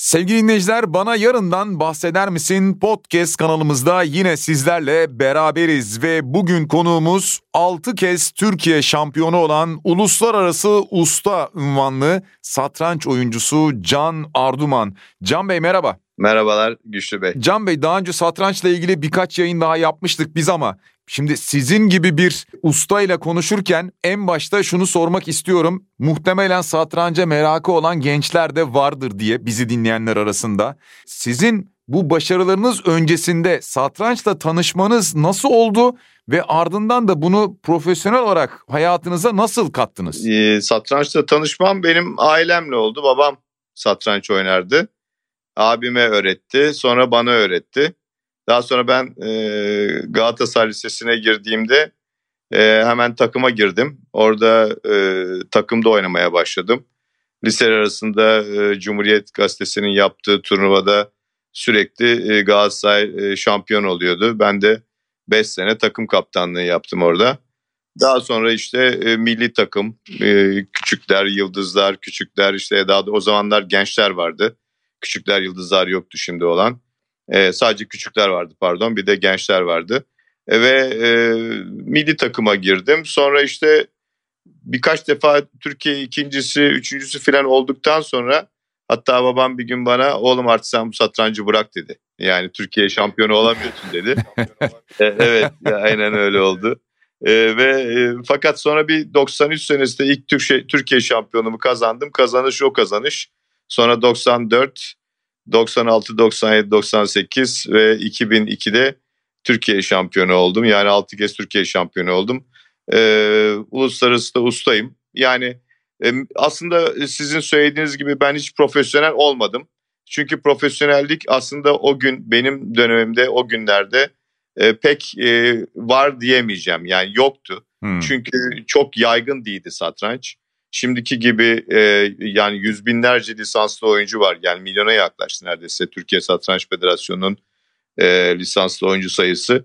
Sevgili dinleyiciler bana yarından bahseder misin podcast kanalımızda yine sizlerle beraberiz ve bugün konuğumuz 6 kez Türkiye şampiyonu olan uluslararası usta ünvanlı satranç oyuncusu Can Arduman. Can Bey merhaba. Merhabalar Güçlü Bey. Can Bey daha önce satrançla ilgili birkaç yayın daha yapmıştık biz ama Şimdi sizin gibi bir ustayla konuşurken en başta şunu sormak istiyorum. Muhtemelen satranca merakı olan gençler de vardır diye bizi dinleyenler arasında. Sizin bu başarılarınız öncesinde satrançla tanışmanız nasıl oldu ve ardından da bunu profesyonel olarak hayatınıza nasıl kattınız? Ee, satrançla tanışmam benim ailemle oldu. Babam satranç oynardı. Abime öğretti, sonra bana öğretti. Daha sonra ben e, Galatasaray Lisesi'ne girdiğimde e, hemen takıma girdim. Orada e, takımda oynamaya başladım. Liseler arasında e, Cumhuriyet Gazetesi'nin yaptığı turnuvada sürekli e, Galatasaray e, şampiyon oluyordu. Ben de 5 sene takım kaptanlığı yaptım orada. Daha sonra işte e, milli takım, e, küçükler, yıldızlar, küçükler işte daha da o zamanlar gençler vardı. Küçükler, yıldızlar yoktu şimdi olan. E, sadece küçükler vardı pardon bir de gençler vardı. E, ve e, milli takıma girdim. Sonra işte birkaç defa Türkiye ikincisi, üçüncüsü falan olduktan sonra hatta babam bir gün bana oğlum artık sen bu satrancı bırak dedi. Yani Türkiye şampiyonu olamıyorsun dedi. e, evet aynen öyle oldu. E, ve e, fakat sonra bir 93 senesinde ilk Türkiye, Türkiye şampiyonumu kazandım. Kazanış o kazanış. Sonra 94 96, 97, 98 ve 2002'de Türkiye şampiyonu oldum. Yani 6 kez Türkiye şampiyonu oldum. Ee, uluslararası da ustayım. Yani e, aslında sizin söylediğiniz gibi ben hiç profesyonel olmadım. Çünkü profesyonellik aslında o gün benim dönemimde o günlerde e, pek e, var diyemeyeceğim. Yani yoktu. Hmm. Çünkü çok yaygın değildi satranç. Şimdiki gibi e, yani yüz binlerce lisanslı oyuncu var. Yani milyona yaklaştı neredeyse Türkiye Satranç Federasyonu'nun e, lisanslı oyuncu sayısı.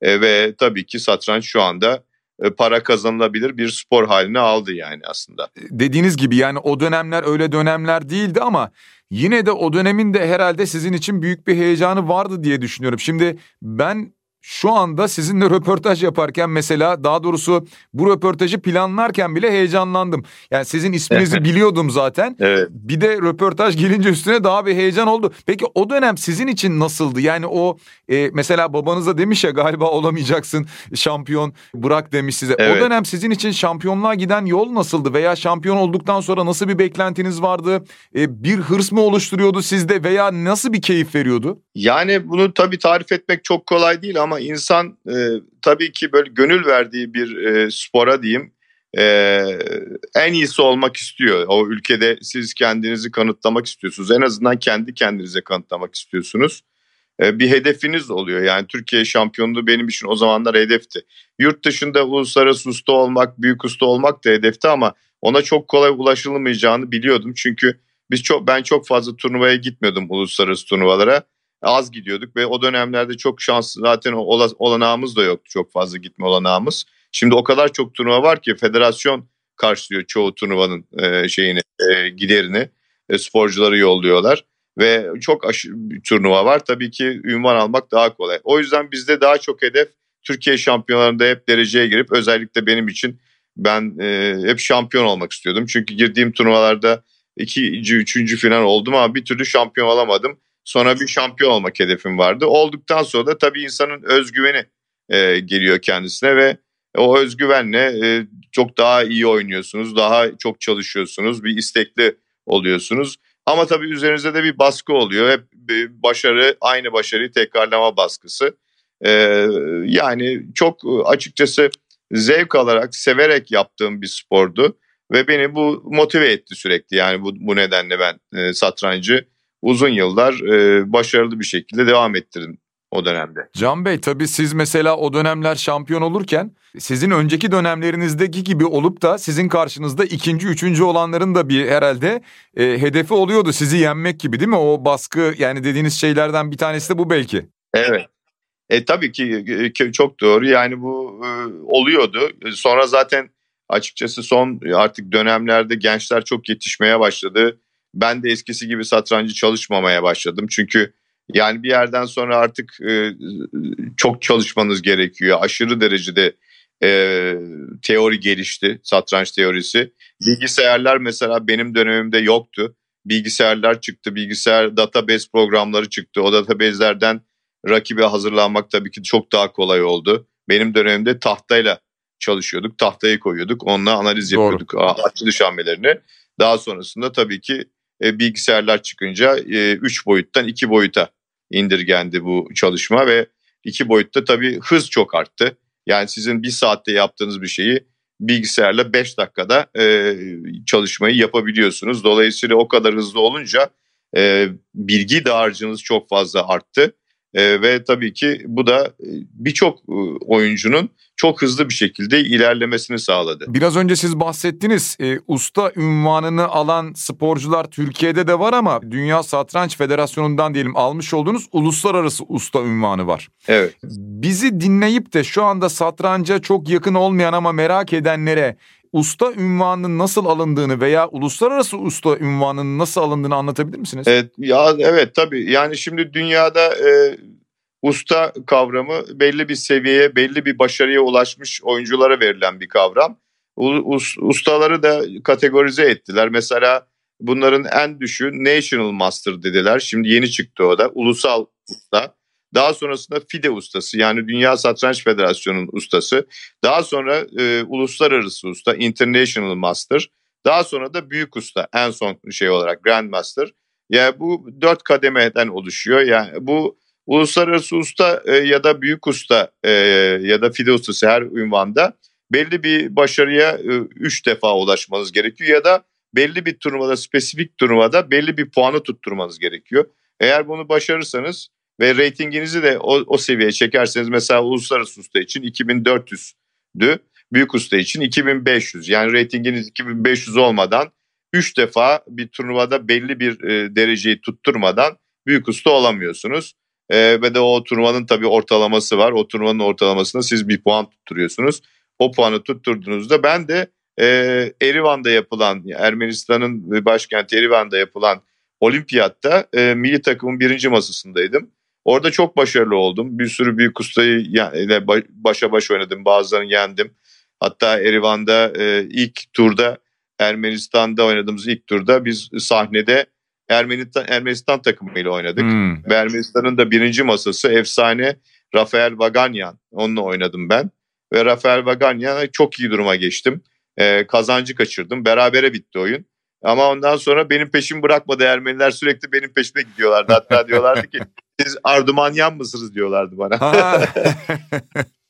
E, ve tabii ki satranç şu anda e, para kazanılabilir bir spor haline aldı yani aslında. Dediğiniz gibi yani o dönemler öyle dönemler değildi ama yine de o dönemin de herhalde sizin için büyük bir heyecanı vardı diye düşünüyorum. Şimdi ben şu anda sizinle röportaj yaparken mesela daha doğrusu bu röportajı planlarken bile heyecanlandım. Yani sizin isminizi biliyordum zaten. Evet. Bir de röportaj gelince üstüne daha bir heyecan oldu. Peki o dönem sizin için nasıldı? Yani o e, mesela babanıza demiş ya galiba olamayacaksın şampiyon bırak demiş size. Evet. O dönem sizin için şampiyonluğa giden yol nasıldı? Veya şampiyon olduktan sonra nasıl bir beklentiniz vardı? E, bir hırs mı oluşturuyordu sizde veya nasıl bir keyif veriyordu? Yani bunu tabii tarif etmek çok kolay değil ama ama insan e, tabii ki böyle gönül verdiği bir e, spora diyeyim e, en iyisi olmak istiyor. O ülkede siz kendinizi kanıtlamak istiyorsunuz. En azından kendi kendinize kanıtlamak istiyorsunuz. E, bir hedefiniz oluyor. Yani Türkiye şampiyonluğu benim için o zamanlar hedefti. Yurt dışında uluslararası usta olmak, büyük usta olmak da hedefti ama ona çok kolay ulaşılmayacağını biliyordum. Çünkü biz çok ben çok fazla turnuvaya gitmiyordum uluslararası turnuvalara az gidiyorduk ve o dönemlerde çok şans zaten olanağımız da yoktu çok fazla gitme olanağımız. Şimdi o kadar çok turnuva var ki federasyon karşılıyor çoğu turnuvanın e, şeyini e, giderini e, sporcuları yolluyorlar ve çok bir turnuva var. Tabii ki ünvan almak daha kolay. O yüzden bizde daha çok hedef Türkiye şampiyonlarında hep dereceye girip özellikle benim için ben e, hep şampiyon olmak istiyordum. Çünkü girdiğim turnuvalarda ikinci, üçüncü falan oldum ama bir türlü şampiyon olamadım. Sonra bir şampiyon olmak hedefim vardı. Olduktan sonra da tabii insanın özgüveni e, geliyor kendisine ve o özgüvenle e, çok daha iyi oynuyorsunuz, daha çok çalışıyorsunuz, bir istekli oluyorsunuz. Ama tabii üzerinizde de bir baskı oluyor. Hep başarı, aynı başarıyı tekrarlama baskısı. Ee, yani çok açıkçası zevk alarak, severek yaptığım bir spordu. Ve beni bu motive etti sürekli. Yani bu, bu nedenle ben e, satrancı uzun yıllar e, başarılı bir şekilde devam ettirdim o dönemde. Can Bey tabii siz mesela o dönemler şampiyon olurken sizin önceki dönemlerinizdeki gibi olup da sizin karşınızda ikinci, üçüncü olanların da bir herhalde e, hedefi oluyordu sizi yenmek gibi değil mi? O baskı yani dediğiniz şeylerden bir tanesi de bu belki. Evet. E tabii ki e, çok doğru yani bu e, oluyordu. Sonra zaten açıkçası son artık dönemlerde gençler çok yetişmeye başladı ben de eskisi gibi satrancı çalışmamaya başladım. Çünkü yani bir yerden sonra artık e, çok çalışmanız gerekiyor. Aşırı derecede e, teori gelişti, satranç teorisi. Bilgisayarlar mesela benim dönemimde yoktu. Bilgisayarlar çıktı, bilgisayar database programları çıktı. O database'lerden rakibe hazırlanmak tabii ki çok daha kolay oldu. Benim dönemimde tahtayla çalışıyorduk, tahtayı koyuyorduk, onunla analiz Doğru. yapıyorduk açılış hamlelerini. Daha sonrasında tabii ki e, bilgisayarlar çıkınca 3 e, boyuttan 2 boyuta indirgendi bu çalışma ve 2 boyutta tabii hız çok arttı. Yani sizin bir saatte yaptığınız bir şeyi bilgisayarla 5 dakikada e, çalışmayı yapabiliyorsunuz. Dolayısıyla o kadar hızlı olunca e, bilgi dağarcığınız çok fazla arttı. E, ve tabii ki bu da e, birçok e, oyuncunun çok hızlı bir şekilde ilerlemesini sağladı. Biraz önce siz bahsettiniz e, usta ünvanını alan sporcular Türkiye'de de var ama Dünya Satranç Federasyonu'ndan diyelim almış olduğunuz uluslararası usta ünvanı var. Evet. Bizi dinleyip de şu anda satranca çok yakın olmayan ama merak edenlere usta ünvanının nasıl alındığını veya uluslararası usta ünvanının nasıl alındığını anlatabilir misiniz? Evet ya evet tabii. Yani şimdi dünyada e, usta kavramı belli bir seviyeye, belli bir başarıya ulaşmış oyunculara verilen bir kavram. Us, ustaları da kategorize ettiler. Mesela bunların en düşüğü National Master dediler. Şimdi yeni çıktı o da. Ulusal usta. Daha sonrasında FIDE ustası yani Dünya Satranç Federasyonu'nun ustası. Daha sonra e, uluslararası usta International Master. Daha sonra da büyük usta en son şey olarak Grand Master. Yani bu dört kademeden oluşuyor. Yani bu uluslararası usta e, ya da büyük usta e, ya da FIDE ustası her ünvanda belli bir başarıya e, üç defa ulaşmanız gerekiyor ya da belli bir turnuvada spesifik turnuvada belli bir puanı tutturmanız gerekiyor. Eğer bunu başarırsanız ve reytinginizi de o, o seviyeye çekerseniz mesela uluslararası usta için 2400'dü. Büyük usta için 2500. Yani reytinginiz 2500 olmadan 3 defa bir turnuvada belli bir e, dereceyi tutturmadan büyük usta olamıyorsunuz. E, ve de o turnuvanın tabii ortalaması var. O turnuvanın ortalamasında siz bir puan tutturuyorsunuz. O puanı tutturduğunuzda ben de e, Erivan'da yapılan Ermenistan'ın başkenti Erivan'da yapılan olimpiyatta e, milli takımın birinci masasındaydım. Orada çok başarılı oldum. Bir sürü büyük ustayı ile başa baş oynadım. Bazılarını yendim. Hatta Erivan'da e, ilk turda Ermenistan'da oynadığımız ilk turda biz sahnede Ermenistan, Ermenistan takımıyla oynadık. Hmm. Ve Ermenistan'ın da birinci masası efsane Rafael Vaganyan. Onunla oynadım ben. Ve Rafael Vaganyan'a çok iyi duruma geçtim. E, kazancı kaçırdım. Berabere bitti oyun. Ama ondan sonra benim peşimi bırakmadı Ermeniler sürekli benim peşime gidiyorlardı. Hatta diyorlardı ki siz Ardumanyan mısınız diyorlardı bana.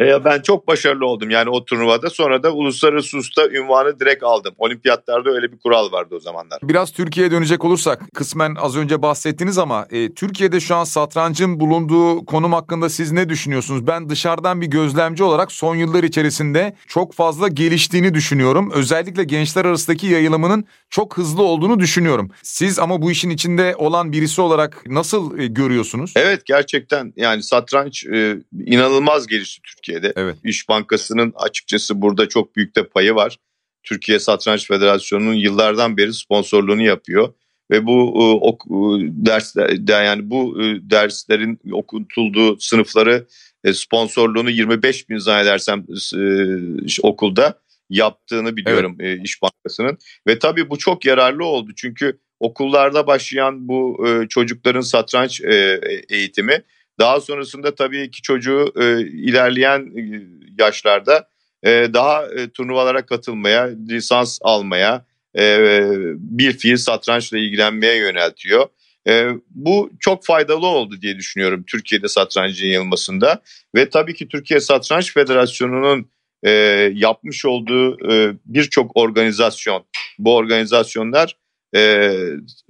E, ben çok başarılı oldum yani o turnuvada. Sonra da uluslararası usta ünvanı direkt aldım. Olimpiyatlarda öyle bir kural vardı o zamanlar. Biraz Türkiye'ye dönecek olursak kısmen az önce bahsettiniz ama e, Türkiye'de şu an satrancın bulunduğu konum hakkında siz ne düşünüyorsunuz? Ben dışarıdan bir gözlemci olarak son yıllar içerisinde çok fazla geliştiğini düşünüyorum. Özellikle gençler arasındaki yayılımının çok hızlı olduğunu düşünüyorum. Siz ama bu işin içinde olan birisi olarak nasıl e, görüyorsunuz? Evet gerçekten yani satranç e, inanılmaz gelişti Türkiye. Türkiye'de. Evet. İş Bankası'nın açıkçası burada çok büyük de payı var. Türkiye Satranç Federasyonu'nun yıllardan beri sponsorluğunu yapıyor ve bu e, ok, e, dersler yani bu e, derslerin okutulduğu sınıfları sponsorluğunu 25 bin zannedersem okulda yaptığını biliyorum evet. İş Bankası'nın ve tabii bu çok yararlı oldu çünkü okullarda başlayan bu çocukların satranç eğitimi daha sonrasında tabii ki çocuğu e, ilerleyen e, yaşlarda e, daha e, turnuvalara katılmaya, lisans almaya, e, bir fiil satrançla ilgilenmeye yöneltiyor. E, bu çok faydalı oldu diye düşünüyorum Türkiye'de satrancın yayılmasında. Ve tabii ki Türkiye Satranç Federasyonu'nun e, yapmış olduğu e, birçok organizasyon, bu organizasyonlar e,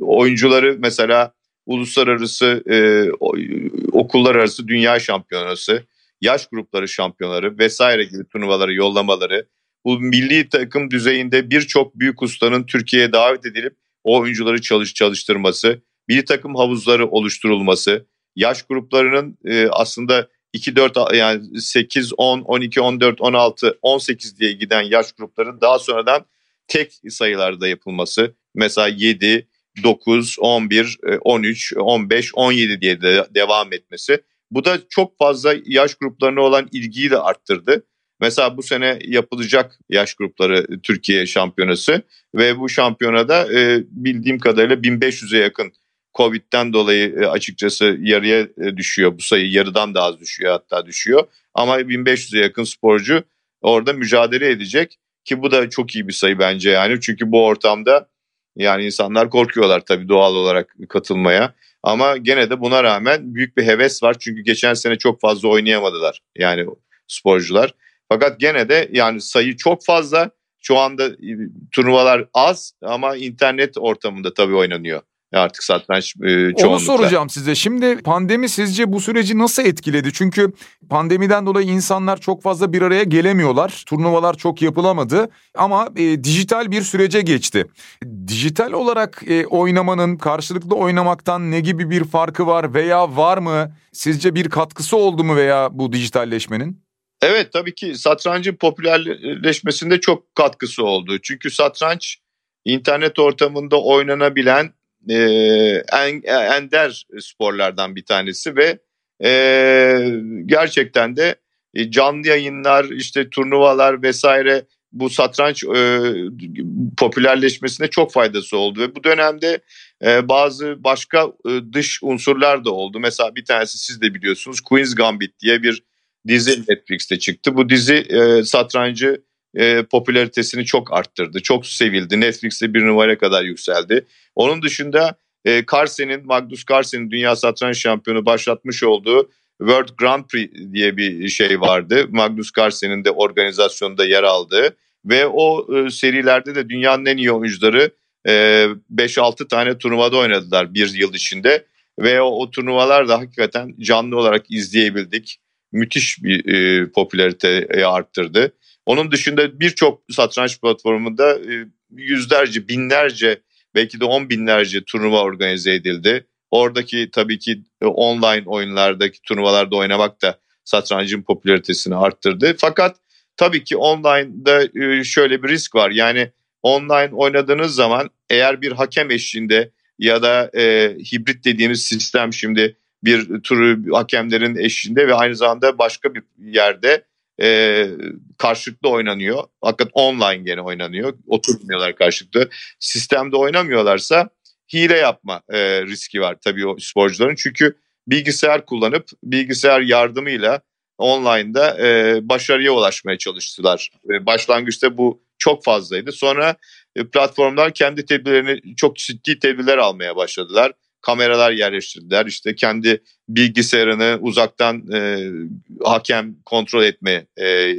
oyuncuları mesela uluslararası e, okullar arası dünya şampiyonası, yaş grupları şampiyonları vesaire gibi turnuvaları yollamaları, bu milli takım düzeyinde birçok büyük ustanın Türkiye'ye davet edilip o oyuncuları çalış çalıştırması, milli takım havuzları oluşturulması, yaş gruplarının e, aslında 2 4 yani 8 10 12 14 16 18 diye giden yaş grupların daha sonradan tek sayılarda yapılması. Mesela 7 9, 11, 13, 15, 17 diye de devam etmesi. Bu da çok fazla yaş gruplarına olan ilgiyi de arttırdı. Mesela bu sene yapılacak yaş grupları Türkiye şampiyonası ve bu şampiyonada e, bildiğim kadarıyla 1500'e yakın Covid'den dolayı e, açıkçası yarıya e, düşüyor. Bu sayı yarıdan daha az düşüyor hatta düşüyor. Ama 1500'e yakın sporcu orada mücadele edecek ki bu da çok iyi bir sayı bence yani. Çünkü bu ortamda yani insanlar korkuyorlar tabii doğal olarak katılmaya. Ama gene de buna rağmen büyük bir heves var. Çünkü geçen sene çok fazla oynayamadılar yani sporcular. Fakat gene de yani sayı çok fazla. Şu anda e, turnuvalar az ama internet ortamında tabii oynanıyor artık satranç e, çoğunlukla. Onu soracağım size. Şimdi pandemi sizce bu süreci nasıl etkiledi? Çünkü pandemiden dolayı insanlar çok fazla bir araya gelemiyorlar. Turnuvalar çok yapılamadı ama e, dijital bir sürece geçti. Dijital olarak e, oynamanın karşılıklı oynamaktan ne gibi bir farkı var veya var mı? Sizce bir katkısı oldu mu veya bu dijitalleşmenin? Evet tabii ki satrancın popülerleşmesinde çok katkısı oldu. Çünkü satranç internet ortamında oynanabilen e, en, ender sporlardan bir tanesi ve e, gerçekten de e, canlı yayınlar işte turnuvalar vesaire bu satranç e, popülerleşmesine çok faydası oldu ve bu dönemde e, bazı başka e, dış unsurlar da oldu. Mesela bir tanesi siz de biliyorsunuz Queen's Gambit diye bir dizi Netflix'te çıktı. Bu dizi e, satrancı e, popülaritesini çok arttırdı. Çok sevildi. Netflix'te bir numaraya kadar yükseldi. Onun dışında e, Carlsen'in, Magnus Carlsen'in dünya satranç şampiyonu başlatmış olduğu World Grand Prix diye bir şey vardı. Magnus Carlsen'in de organizasyonunda yer aldığı ve o e, serilerde de dünyanın en iyi oyuncuları e, 5-6 tane turnuvada oynadılar bir yıl içinde ve o, o turnuvalar da hakikaten canlı olarak izleyebildik. Müthiş bir e, popülariteyi arttırdı. Onun dışında birçok satranç platformunda e, yüzlerce, binlerce belki de on binlerce turnuva organize edildi. Oradaki tabii ki e, online oyunlardaki turnuvalarda oynamak da satrancın popülaritesini arttırdı. Fakat tabii ki online'da e, şöyle bir risk var. Yani online oynadığınız zaman eğer bir hakem eşliğinde ya da e, hibrit dediğimiz sistem şimdi bir turu hakemlerin eşliğinde ve aynı zamanda başka bir yerde e, karşılıklı oynanıyor. Hakikat online gene oynanıyor. Oturmuyorlar karşılıklı. Sistemde oynamıyorlarsa hile yapma e, riski var tabii o sporcuların. Çünkü bilgisayar kullanıp bilgisayar yardımıyla online'da e, başarıya ulaşmaya çalıştılar. E, başlangıçta bu çok fazlaydı. Sonra e, platformlar kendi tedbirlerini çok ciddi tedbirler almaya başladılar kameralar yerleştirdiler. İşte kendi bilgisayarını uzaktan e, hakem kontrol etme e,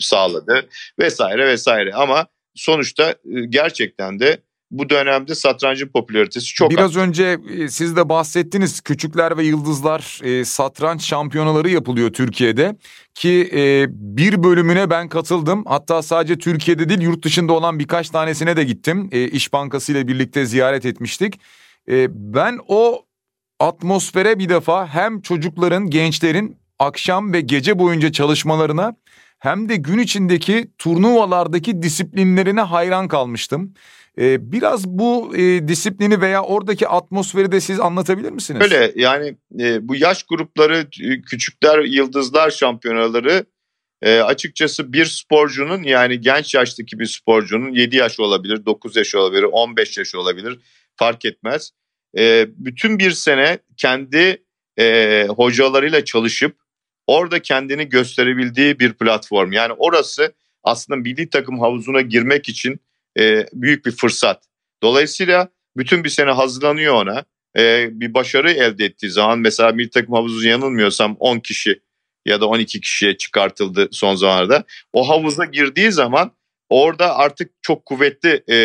sağladı vesaire vesaire. Ama sonuçta e, gerçekten de bu dönemde satrancın popülaritesi çok Biraz arttı. önce e, siz de bahsettiniz küçükler ve yıldızlar e, satranç şampiyonaları yapılıyor Türkiye'de ki e, bir bölümüne ben katıldım hatta sadece Türkiye'de değil yurt dışında olan birkaç tanesine de gittim e, İş Bankası ile birlikte ziyaret etmiştik. E, ben o atmosfere bir defa hem çocukların, gençlerin akşam ve gece boyunca çalışmalarına hem de gün içindeki turnuvalardaki disiplinlerine hayran kalmıştım. Ee, biraz bu e, disiplini veya oradaki atmosferi de siz anlatabilir misiniz? Öyle yani e, bu yaş grupları küçükler yıldızlar şampiyonaları e, açıkçası bir sporcunun yani genç yaştaki bir sporcunun 7 yaş olabilir, 9 yaş olabilir, 15 yaş olabilir fark etmez. E, bütün bir sene kendi e, hocalarıyla çalışıp orada kendini gösterebildiği bir platform. Yani orası aslında milli takım havuzuna girmek için e, büyük bir fırsat. Dolayısıyla bütün bir sene hazırlanıyor ona. E, bir başarı elde ettiği zaman mesela milli takım havuzu yanılmıyorsam 10 kişi ya da 12 kişiye çıkartıldı son zamanlarda. O havuza girdiği zaman orada artık çok kuvvetli e,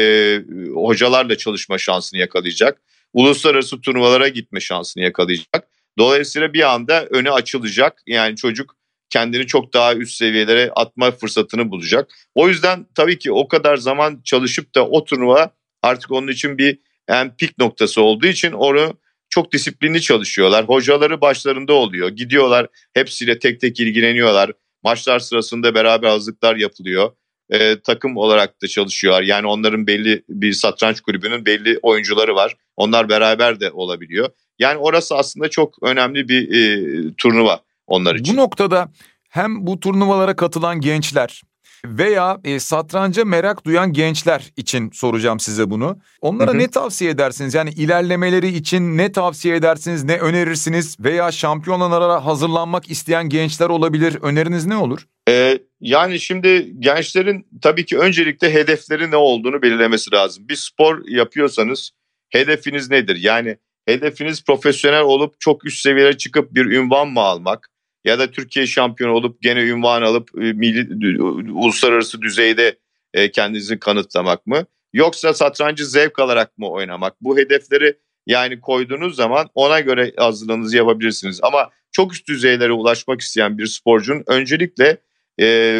hocalarla çalışma şansını yakalayacak. Uluslararası turnuvalara gitme şansını yakalayacak. Dolayısıyla bir anda önü açılacak. Yani çocuk kendini çok daha üst seviyelere atma fırsatını bulacak. O yüzden tabii ki o kadar zaman çalışıp da o turnuva artık onun için bir en pik noktası olduğu için onu çok disiplinli çalışıyorlar. Hocaları başlarında oluyor. Gidiyorlar hepsiyle tek tek ilgileniyorlar. Maçlar sırasında beraber hazırlıklar yapılıyor. E, takım olarak da çalışıyorlar. Yani onların belli bir satranç kulübünün belli oyuncuları var. Onlar beraber de olabiliyor. Yani orası aslında çok önemli bir e, turnuva onlar için. Bu noktada hem bu turnuvalara katılan gençler veya e, satranca merak duyan gençler için soracağım size bunu. Onlara hı hı. ne tavsiye edersiniz? Yani ilerlemeleri için ne tavsiye edersiniz, ne önerirsiniz veya şampiyonlara hazırlanmak isteyen gençler olabilir. Öneriniz ne olur? Ee, yani şimdi gençlerin tabii ki öncelikle hedefleri ne olduğunu belirlemesi lazım. Bir spor yapıyorsanız hedefiniz nedir? Yani hedefiniz profesyonel olup çok üst seviyelere çıkıp bir ünvan mı almak? ya da Türkiye şampiyonu olup gene ünvan alıp e, milli, uluslararası düzeyde e, kendinizi kanıtlamak mı? Yoksa satrancı zevk alarak mı oynamak? Bu hedefleri yani koyduğunuz zaman ona göre hazırlığınızı yapabilirsiniz. Ama çok üst düzeylere ulaşmak isteyen bir sporcunun öncelikle e,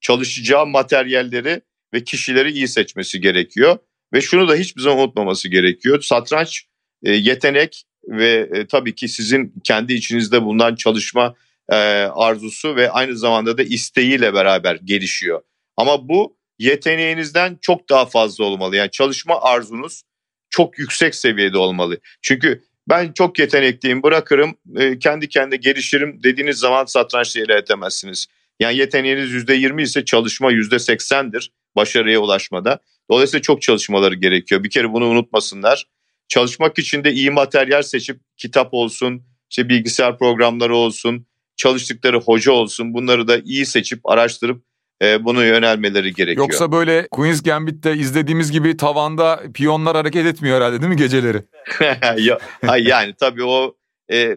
çalışacağı materyalleri ve kişileri iyi seçmesi gerekiyor. Ve şunu da hiçbir zaman unutmaması gerekiyor. Satranç e, yetenek ve e, tabii ki sizin kendi içinizde bulunan çalışma e, arzusu ve aynı zamanda da isteğiyle beraber gelişiyor. Ama bu yeteneğinizden çok daha fazla olmalı. Yani çalışma arzunuz çok yüksek seviyede olmalı. Çünkü ben çok yetenekliyim bırakırım e, kendi kendine gelişirim dediğiniz zaman satrançla ilerletemezsiniz. Yani yeteneğiniz %20 ise çalışma %80'dir başarıya ulaşmada. Dolayısıyla çok çalışmaları gerekiyor. Bir kere bunu unutmasınlar. Çalışmak için de iyi materyal seçip kitap olsun, işte bilgisayar programları olsun, çalıştıkları hoca olsun bunları da iyi seçip araştırıp e, bunu yönelmeleri gerekiyor. Yoksa böyle Queen's Gambit'te izlediğimiz gibi tavanda piyonlar hareket etmiyor herhalde değil mi geceleri? yani tabii o e,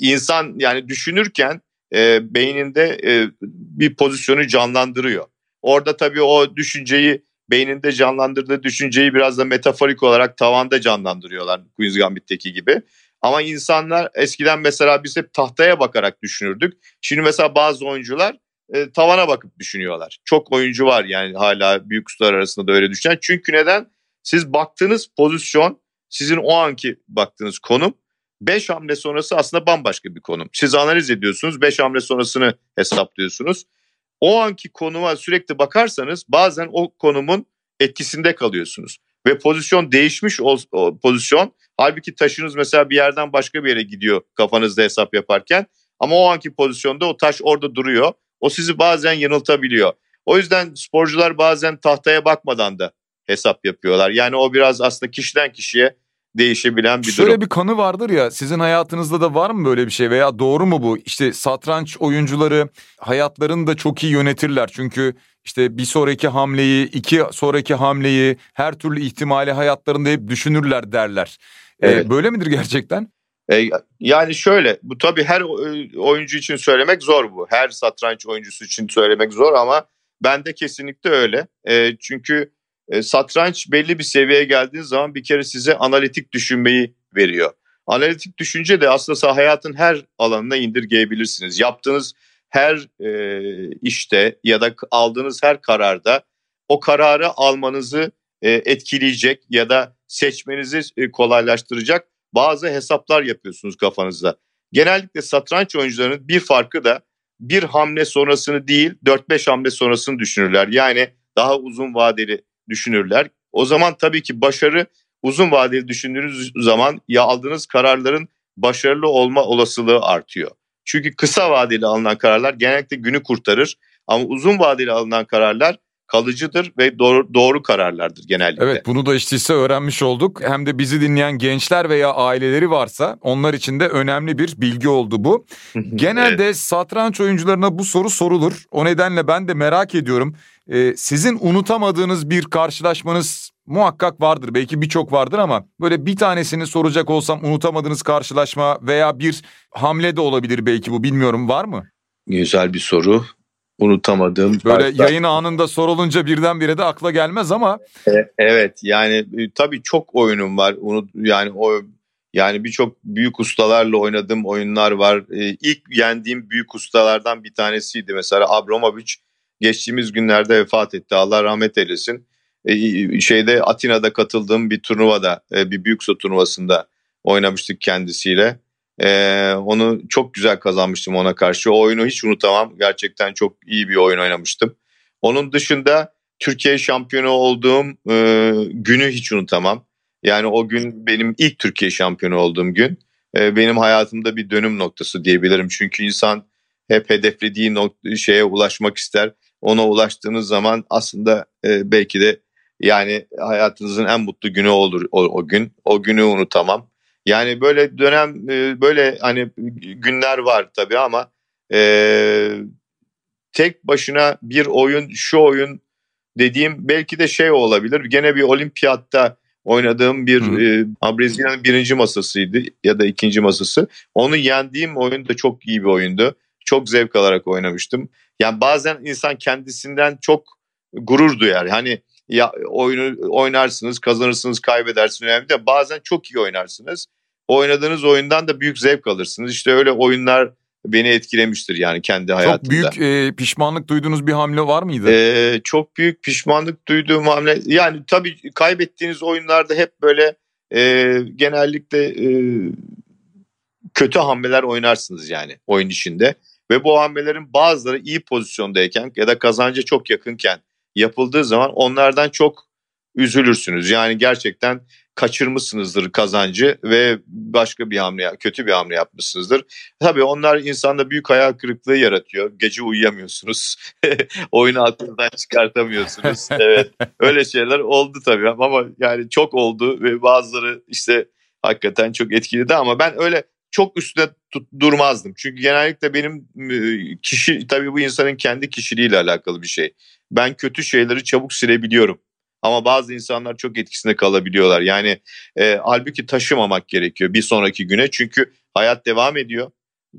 insan yani düşünürken e, beyninde e, bir pozisyonu canlandırıyor. Orada tabii o düşünceyi beyninde canlandırdığı düşünceyi biraz da metaforik olarak tavanda canlandırıyorlar Queen's Gambit'teki gibi. Ama insanlar eskiden mesela biz hep tahtaya bakarak düşünürdük. Şimdi mesela bazı oyuncular e, tavana bakıp düşünüyorlar. Çok oyuncu var yani hala büyük ustalar arasında da öyle düşünen. Çünkü neden? Siz baktığınız pozisyon sizin o anki baktığınız konum 5 hamle sonrası aslında bambaşka bir konum. Siz analiz ediyorsunuz 5 hamle sonrasını hesaplıyorsunuz. O anki konuma sürekli bakarsanız bazen o konumun etkisinde kalıyorsunuz. Ve pozisyon değişmiş o, o pozisyon Halbuki taşınız mesela bir yerden başka bir yere gidiyor kafanızda hesap yaparken. Ama o anki pozisyonda o taş orada duruyor. O sizi bazen yanıltabiliyor. O yüzden sporcular bazen tahtaya bakmadan da hesap yapıyorlar. Yani o biraz aslında kişiden kişiye değişebilen bir Şöyle durum. Şöyle bir kanı vardır ya sizin hayatınızda da var mı böyle bir şey veya doğru mu bu? İşte satranç oyuncuları hayatlarını da çok iyi yönetirler. Çünkü işte bir sonraki hamleyi, iki sonraki hamleyi, her türlü ihtimali hayatlarında hep düşünürler derler. Ee, evet. böyle midir gerçekten? E, yani şöyle bu tabii her oyuncu için söylemek zor bu. Her satranç oyuncusu için söylemek zor ama bende kesinlikle öyle. E, çünkü e, satranç belli bir seviyeye geldiğiniz zaman bir kere size analitik düşünmeyi veriyor. Analitik düşünce de aslında hayatın her alanına indirgeyebilirsiniz. Yaptığınız her e, işte ya da aldığınız her kararda o kararı almanızı e, etkileyecek ya da seçmenizi e, kolaylaştıracak bazı hesaplar yapıyorsunuz kafanızda. Genellikle satranç oyuncularının bir farkı da bir hamle sonrasını değil 4-5 hamle sonrasını düşünürler. Yani daha uzun vadeli düşünürler. O zaman tabii ki başarı uzun vadeli düşündüğünüz zaman ya aldığınız kararların başarılı olma olasılığı artıyor. Çünkü kısa vadeli alınan kararlar genellikle günü kurtarır ama uzun vadeli alınan kararlar kalıcıdır ve doğru, doğru kararlardır genellikle. Evet bunu da işte öğrenmiş olduk. Hem de bizi dinleyen gençler veya aileleri varsa onlar için de önemli bir bilgi oldu bu. Genelde evet. satranç oyuncularına bu soru sorulur. O nedenle ben de merak ediyorum. Ee, sizin unutamadığınız bir karşılaşmanız muhakkak vardır. Belki birçok vardır ama böyle bir tanesini soracak olsam unutamadığınız karşılaşma veya bir hamle de olabilir belki bu bilmiyorum var mı? Güzel bir soru unutamadığım. Böyle parçalar. yayın anında sorulunca birdenbire de akla gelmez ama. E, evet yani e, tabii çok oyunum var. Unut, yani o yani birçok büyük ustalarla oynadığım oyunlar var. Ee, ilk yendiğim büyük ustalardan bir tanesiydi. Mesela Abramovich geçtiğimiz günlerde vefat etti. Allah rahmet eylesin. Ee, şeyde Atina'da katıldığım bir turnuvada, e, bir büyük usta turnuvasında oynamıştık kendisiyle. Ee, onu çok güzel kazanmıştım ona karşı. O oyunu hiç unutamam. Gerçekten çok iyi bir oyun oynamıştım. Onun dışında Türkiye şampiyonu olduğum e, günü hiç unutamam. Yani o gün benim ilk Türkiye şampiyonu olduğum gün. E, benim hayatımda bir dönüm noktası diyebilirim. Çünkü insan hep hedeflediği şeye ulaşmak ister. Ona ulaştığınız zaman aslında e, belki de yani hayatınızın en mutlu günü olur o, o gün. O günü unutamam. Yani böyle dönem e, böyle hani günler var tabii ama e, tek başına bir oyun şu oyun dediğim belki de şey olabilir. Gene bir olimpiyatta oynadığım bir e, Brezilya'nın birinci masasıydı ya da ikinci masası. Onu yendiğim oyun da çok iyi bir oyundu. Çok zevk alarak oynamıştım. Yani bazen insan kendisinden çok gurur duyar. Hani ya oyunu oynarsınız, kazanırsınız, kaybedersiniz önemli de bazen çok iyi oynarsınız. Oynadığınız oyundan da büyük zevk alırsınız. İşte öyle oyunlar beni etkilemiştir yani kendi hayatımda. Çok büyük e, pişmanlık duyduğunuz bir hamle var mıydı? Ee, çok büyük pişmanlık duyduğum hamle yani tabii kaybettiğiniz oyunlarda hep böyle e, genellikle e, kötü hamleler oynarsınız yani oyun içinde. Ve bu hamlelerin bazıları iyi pozisyondayken ya da kazanca çok yakınken yapıldığı zaman onlardan çok üzülürsünüz. Yani gerçekten kaçırmışsınızdır kazancı ve başka bir hamle, kötü bir hamle yapmışsınızdır. Tabii onlar insanda büyük hayal kırıklığı yaratıyor. Gece uyuyamıyorsunuz. Oyunu aklınızdan çıkartamıyorsunuz. Evet. Öyle şeyler oldu tabii ama yani çok oldu ve bazıları işte hakikaten çok etkiledi ama ben öyle çok üstüne tut, durmazdım. Çünkü genellikle benim kişi tabii bu insanın kendi kişiliğiyle alakalı bir şey. Ben kötü şeyleri çabuk silebiliyorum. Ama bazı insanlar çok etkisinde kalabiliyorlar. Yani e, halbuki taşımamak gerekiyor bir sonraki güne. Çünkü hayat devam ediyor.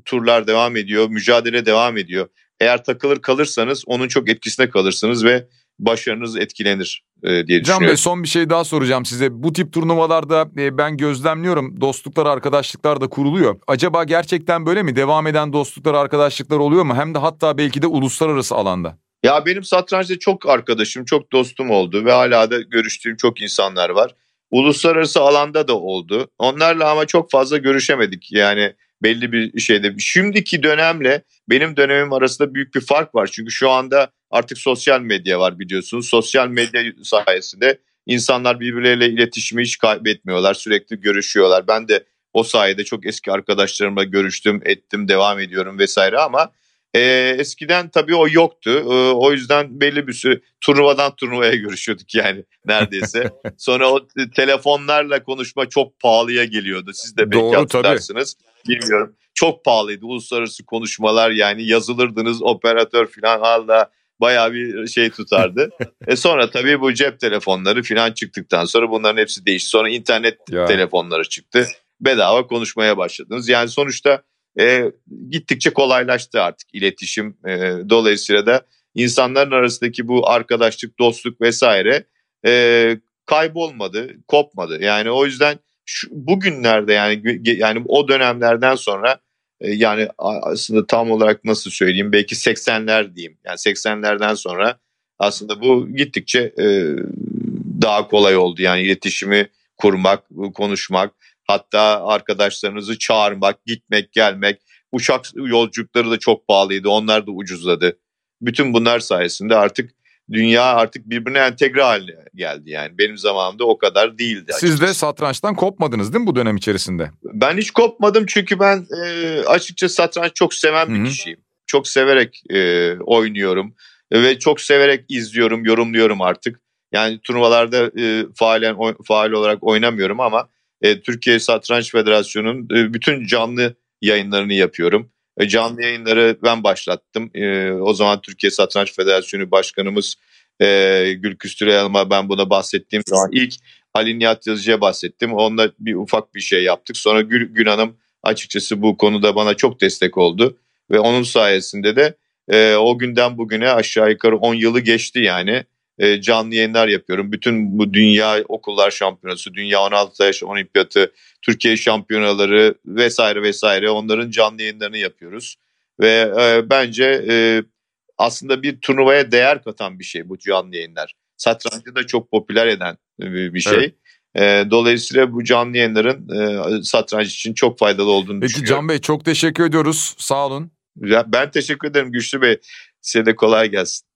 Turlar devam ediyor. Mücadele devam ediyor. Eğer takılır kalırsanız onun çok etkisinde kalırsınız ve başarınız etkilenir e, diye düşünüyorum. Can Bey son bir şey daha soracağım size. Bu tip turnuvalarda e, ben gözlemliyorum dostluklar, arkadaşlıklar da kuruluyor. Acaba gerçekten böyle mi? Devam eden dostluklar, arkadaşlıklar oluyor mu? Hem de hatta belki de uluslararası alanda. Ya benim satrançta çok arkadaşım, çok dostum oldu ve hala da görüştüğüm çok insanlar var. Uluslararası alanda da oldu. Onlarla ama çok fazla görüşemedik. Yani belli bir şeyde. Şimdiki dönemle benim dönemim arasında büyük bir fark var. Çünkü şu anda artık sosyal medya var biliyorsunuz. Sosyal medya sayesinde insanlar birbirleriyle iletişimi hiç kaybetmiyorlar. Sürekli görüşüyorlar. Ben de o sayede çok eski arkadaşlarımla görüştüm, ettim, devam ediyorum vesaire ama e, eskiden tabii o yoktu. E, o yüzden belli bir süre turnuvadan turnuvaya görüşüyorduk yani neredeyse. Sonra o telefonlarla konuşma çok pahalıya geliyordu. Siz de belki Doğru, hatırlarsınız. Tabii. Bilmiyorum. Çok pahalıydı uluslararası konuşmalar yani yazılırdınız operatör falan hala bayağı bir şey tutardı. e sonra tabii bu cep telefonları falan çıktıktan sonra bunların hepsi değişti. Sonra internet ya. telefonları çıktı. Bedava konuşmaya başladınız. Yani sonuçta e, gittikçe kolaylaştı artık iletişim. E, dolayısıyla da insanların arasındaki bu arkadaşlık, dostluk vesaire e, kaybolmadı, kopmadı. Yani o yüzden şu, bugünlerde yani yani o dönemlerden sonra yani aslında tam olarak nasıl söyleyeyim belki 80'ler diyeyim. Yani 80'lerden sonra aslında bu gittikçe e, daha kolay oldu. Yani iletişimi kurmak, konuşmak, Hatta arkadaşlarınızı çağırmak, gitmek, gelmek. Uçak yolculukları da çok pahalıydı. Onlar da ucuzladı. Bütün bunlar sayesinde artık dünya artık birbirine entegre haline geldi yani. Benim zamanımda o kadar değildi. Açıkçası. Siz de satrançtan kopmadınız değil mi bu dönem içerisinde? Ben hiç kopmadım çünkü ben e, açıkçası satranç çok seven bir Hı-hı. kişiyim. Çok severek e, oynuyorum ve çok severek izliyorum, yorumluyorum artık. Yani turnuvalarda e, faalen faal olarak oynamıyorum ama e, Türkiye Satranç Federasyonu'nun e, bütün canlı yayınlarını yapıyorum. E, canlı yayınları ben başlattım. E, o zaman Türkiye Satranç Federasyonu Başkanımız e, Gülküstür Elma ben buna bahsettiğim zaman ilk Ali Nihat Yazıcı'ya bahsettim. Onunla bir ufak bir şey yaptık. Sonra Gül, Gül Hanım açıkçası bu konuda bana çok destek oldu. Ve onun sayesinde de e, o günden bugüne aşağı yukarı 10 yılı geçti yani. E, canlı yayınlar yapıyorum. Bütün bu dünya okullar şampiyonası, dünya 16 yaş olimpiyatı, Türkiye şampiyonaları vesaire vesaire onların canlı yayınlarını yapıyoruz. Ve e, bence e, aslında bir turnuvaya değer katan bir şey bu canlı yayınlar. Satrancı da çok popüler eden bir şey. Evet. E, dolayısıyla bu canlı yayınların e, satranç için çok faydalı olduğunu Peki düşünüyorum. Can Bey çok teşekkür ediyoruz. Sağ olun. Ben teşekkür ederim Güçlü Bey. Size de kolay gelsin.